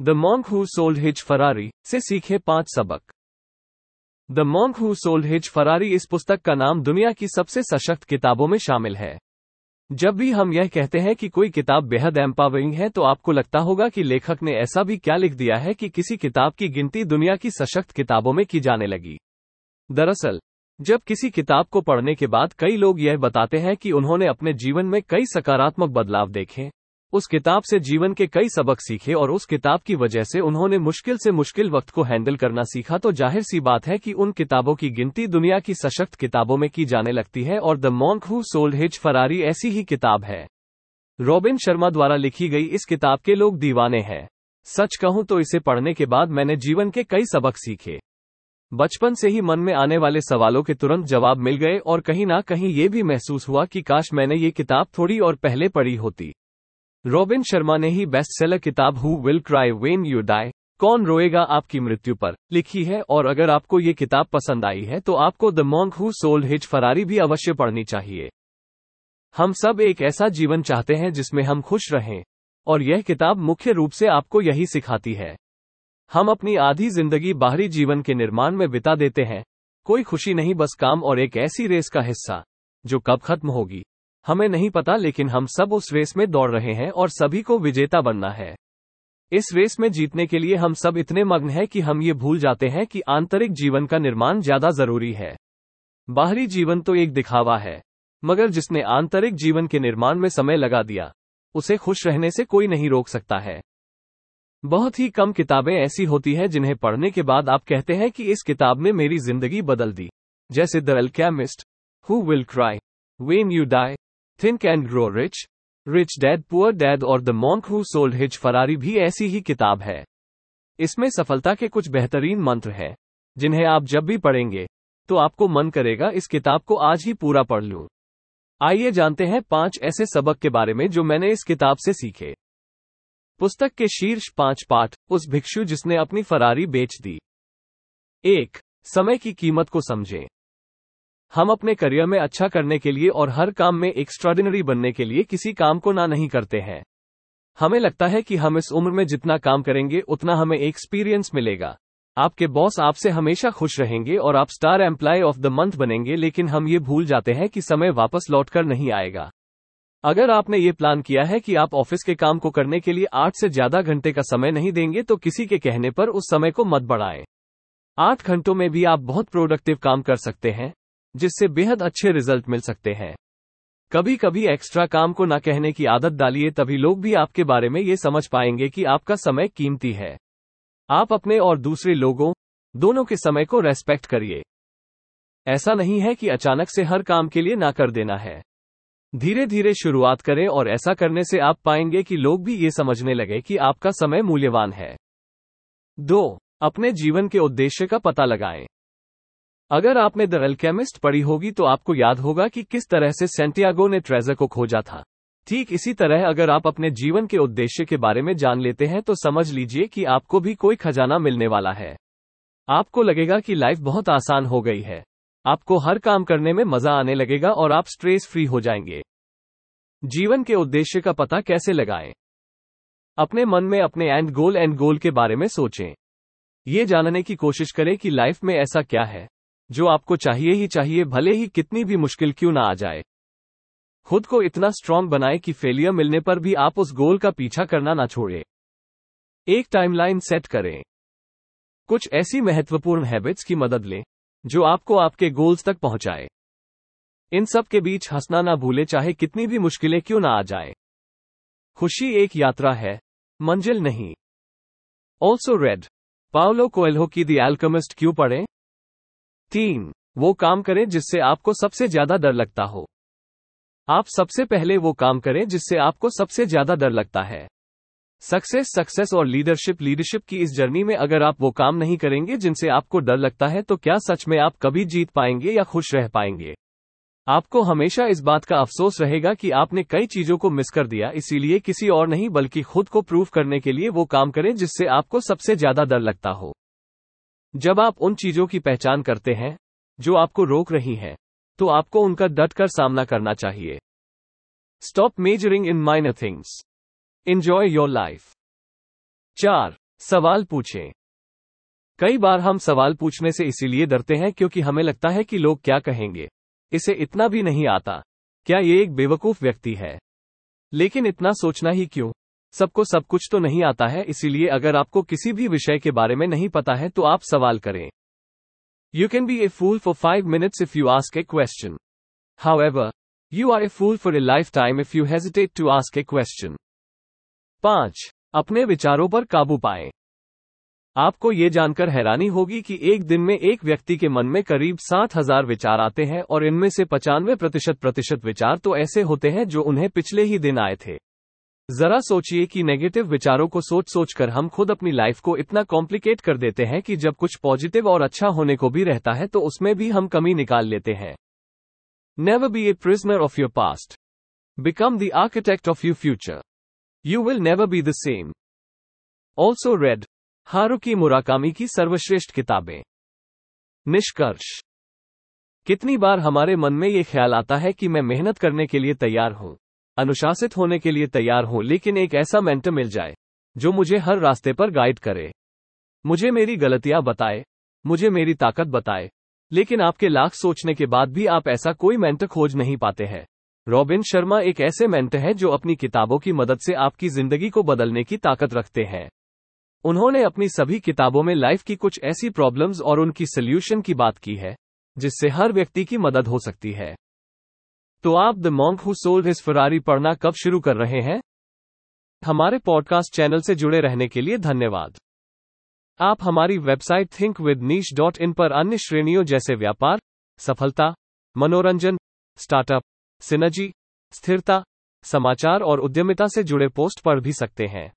The monk who sold his Ferrari से सीखे पाँच सबक। The monk who sold his Ferrari इस पुस्तक का नाम दुनिया की सबसे सशक्त किताबों में शामिल है। जब भी हम यह कहते हैं कि कोई किताब बेहद एम्पावरिंग है तो आपको लगता होगा कि लेखक ने ऐसा भी क्या लिख दिया है कि किसी किताब की गिनती दुनिया की सशक्त किताबों में की जाने लगी। दरअसल, जब किसी किताब को पढ़ने के बाद कई लोग यह बताते हैं कि उन्होंने अपने जीवन में कई सकारात्मक बदलाव देखे उस किताब से जीवन के कई सबक सीखे और उस किताब की वजह से उन्होंने मुश्किल से मुश्किल वक्त को हैंडल करना सीखा तो ज़ाहिर सी बात है कि उन किताबों की गिनती दुनिया की सशक्त किताबों में की जाने लगती है और the monk who sold his Ferrari ऐसी ही किताब है। रॉबिन शर्मा द्वारा लिखी गई इस किताब के लोग दीवाने हैं। सच कहूँ तो इसे पढ़ने के बाद मैंने जीवन के कई सबक सीखे। बचपन से ही मन में आने वाले सवालों के तुरंत जवाब मिल गए और कहीं ना कहीं ये भी महसूस हुआ कि काश मैंने ये किताब थोड़ी और पहले पढ़ी होती। रॉबिन शर्मा ने ही बेस्ट सेलर किताब who will cry when you die कौन रोएगा आपकी मृत्यु पर, लिखी है और अगर आपको ये किताब पसंद आई है तो आपको the monk who sold his Ferrari भी अवश्य पढ़नी चाहिए। हम सब एक ऐसा जीवन चाहते हैं जिसमें हम खुश रहें, और यह किताब मुख्य रूप से आपको यही सिखाती है। हम अपनी आधी ज़िंदगी बाहरी जीवन के निर्माण में बिता देते हैं, कोई खुशी नहीं बस काम और एक ऐसी रेस का हिस्सा, जो कब खत्म होगी। हमें नहीं पता लेकिन हम सब उस रेस में दौड़ रहे हैं और सभी को विजेता बनना है। इस रेस में जीतने के लिए हम सब इतने मग्न हैं कि हम ये भूल जाते हैं कि आंतरिक जीवन का निर्माण ज़्यादा ज़रूरी है। बाहरी जीवन तो एक दिखावा है, मगर जिसने आंतरिक जीवन के निर्माण में समय लगा दिया, उसे खुश रहने से कोई नहीं रोक सकता है। बहुत ही कम किताबें ऐसी होती है जिन्हें पढ़ने के बाद आप कहते हैं कि इस किताब ने मेरी ज़िंदगी बदल दी। जैसे the alchemist, who will cry, when you die think and grow rich rich dad poor dad और the monk who sold his Ferrari भी ऐसी ही किताब है। इसमें सफलता के कुछ बेहतरीन मंत्र हैं, जिन्हें आप जब भी पढ़ेंगे तो आपको मन करेगा इस किताब को आज ही पूरा पढ़ लूँ। आइए जानते हैं पाँच ऐसे सबक के बारे में जो मैंने इस किताब से सीखे। पुस्तक के शीर्ष पाँच पाठ, उस भिक्षु जिसने अपनी फरारी बेच दी। एक, समय की कीमत को समझें। हम अपने करियर में अच्छा करने के लिए और हर काम में एक्स्ट्राडिनरी बनने के लिए किसी काम को ना नहीं करते हैं। हमें लगता है कि हम इस उम्र में जितना काम करेंगे, उतना हमें एक्सपीरियंस मिलेगा। आपके बॉस आपसे हमेशा खुश रहेंगे और आप star employee of the month बनेंगे, लेकिन हम ये भूल जाते हैं कि समय वापस लौटकर नहीं आएगा। अगर आपने ये प्लान किया है कि आप ऑफ़िस के काम को करने के लिए आठ से ज़्यादा घंटे का समय नहीं देंगे तो किसी के कहने पर उस समय को मत बढ़ाएँ। आठ घंटों में भी आप बहुत प्रोडक्टिव काम कर सकते हैं। जिससे बेहद अच्छे रिज़ल्ट मिल सकते हैं। कभी कभी एक्स्ट्रा काम को ना कहने की आदत डालिए, तभी लोग भी आपके बारे में ये समझ पाएँगे कि आपका समय कीमती है। आप अपने और दूसरे लोगों, दोनों के समय को रेस्पेक्ट करिए। ऐसा नहीं है कि अचानक से हर काम के लिए ना कर देना है। धीरे धीरे शुरुआत करें और ऐसा करने से आप पाएँगे कि लोग भी ये समझने लगे कि आपका समय मूल्यवान है। दो, अपने जीवन के उद्देश्य का पता लगाएँ। अगर आपने द एल्केमिस्ट पढ़ी होगी तो आपको याद होगा कि किस तरह से सेंटियागो ने ट्रेजर को खोजा था। ठीक इसी तरह अगर आप अपने जीवन के उद्देश्य के बारे में जान लेते हैं तो समझ लीजिए कि आपको भी कोई खजाना मिलने वाला है। आपको लगेगा कि लाइफ बहुत आसान हो गई है। आपको हर काम करने में मज़ा आने लगेगा और आप स्ट्रेस फ्री हो जाएँगे। जीवन के उद्देश्य का पता कैसे लगाएँ? अपने मन में अपने एंड गोल एंड गोल के बारे में सोचें। ये जानने की कोशिश करें कि लाइफ में ऐसा क्या है। जो आपको चाहिए ही चाहिए, भले ही कितनी भी मुश्किल क्यों ना आ जाए। खुद को इतना स्ट्रांग बनाए कि फेलियर मिलने पर भी आप उस गोल का पीछा करना ना छोड़े। एक टाइमलाइन सेट करें। कुछ ऐसी महत्वपूर्ण हैबिट्स की मदद लें, जो आपको आपके गोल्स तक पहुँचाए। इन सब के बीच हंसना ना भूले, चाहे कितनी भी मुश्किलें क्यों ना आ जाए। खुशी एक यात्रा है, मंजिल नहीं। ऑल्सो रेड पाओलो कोएल्हो की दी एल्कमिस्ट क्यों पढ़ें? तीन, वो काम करें जिससे आपको सबसे ज़्यादा डर लगता हो। आप सबसे पहले वो काम करें जिससे आपको सबसे ज़्यादा डर लगता है। सक्सेस सक्सेस और लीडरशिप लीडरशिप की इस जर्नी में अगर आप वो काम नहीं करेंगे जिनसे आपको डर लगता है तो क्या सच में आप कभी जीत पाएँगे या खुश रह पाएँगे? आपको हमेशा इस बात का अफसोस रहेगा कि आपने कई चीज़ों को मिस कर दिया, इसीलिए किसी और नहीं, बल्कि खुद को प्रूव करने के लिए वो काम करें जिससे आपको सबसे ज़्यादा डर लगता हो। जब आप उन चीज़ों की पहचान करते हैं, जो आपको रोक रही हैं तो आपको उनका डट कर सामना करना चाहिए। Stop measuring in minor things enjoy your life चार, सवाल पूछें। कई बार हम सवाल पूछने से इसीलिए डरते हैं क्योंकि हमें लगता है कि लोग क्या कहेंगे। इसे इतना भी नहीं आता। क्या ये एक बेवकूफ़ व्यक्ति है? लेकिन इतना सोचना ही क्यों? सबको सब कुछ तो नहीं आता है, इसीलिए अगर आपको किसी भी विषय के बारे में नहीं पता है तो आप सवाल करें। You can be a fool for five minutes if you ask a question however you are a fool for a lifetime if you hesitate to ask a question पाँच, अपने विचारों पर काबू पाएँ। आपको ये जानकर हैरानी होगी कि एक दिन में एक व्यक्ति के मन में करीब सात हज़ार विचार आते हैं और इनमें से पचानवे प्रतिशत प्रतिशत विचार तो ऐसे होते हैं जो उन्हें पिछले ही दिन आए थे। जरा सोचिए कि नेगेटिव विचारों को सोच सोचकर हम खुद अपनी लाइफ को इतना कॉम्प्लिकेट कर देते हैं कि जब कुछ पॉजिटिव और अच्छा होने को भी रहता है तो उसमें भी हम कमी निकाल लेते हैं। Never be a prisoner of your past become the architect of you future you will never be the same also read Haruki Murakami की सर्वश्रेष्ठ किताबें। निष्कर्ष। कितनी बार हमारे मन में ये ख्याल आता है कि मैं मेहनत करने के लिए तैयार हूँ। अनुशासित होने के लिए तैयार हूँ, लेकिन एक ऐसा मेंटर मिल जाए, जो मुझे हर रास्ते पर गाइड करे। मुझे मेरी गलतियाँ बताए, मुझे मेरी ताकत बताए, लेकिन आपके लाख सोचने के बाद भी आप ऐसा कोई मेंटर खोज नहीं पाते हैं। रॉबिन शर्मा एक ऐसे मेंटर हैं, जो अपनी किताबों की मदद से आपकी ज़िंदगी को बदलने की ताकत रखते हैं। उन्होंने अपनी सभी किताबों में लाइफ की कुछ ऐसी प्रॉब्लम्स और उनकी सोल्यूशन की बात की है, जिससे हर व्यक्ति की मदद हो सकती है। तो आप the monk who sold his Ferrari पढ़ना कब शुरू कर रहे हैं? हमारे पॉडकास्ट चैनल से जुड़े रहने के लिए धन्यवाद। आप हमारी website think with niche dot in पर अन्य श्रेणियों जैसे व्यापार, सफलता, मनोरंजन स्टार्टअप सिनर्जी स्थिरता, समाचार और उद्यमिता से जुड़े पोस्ट पढ़ भी सकते हैं।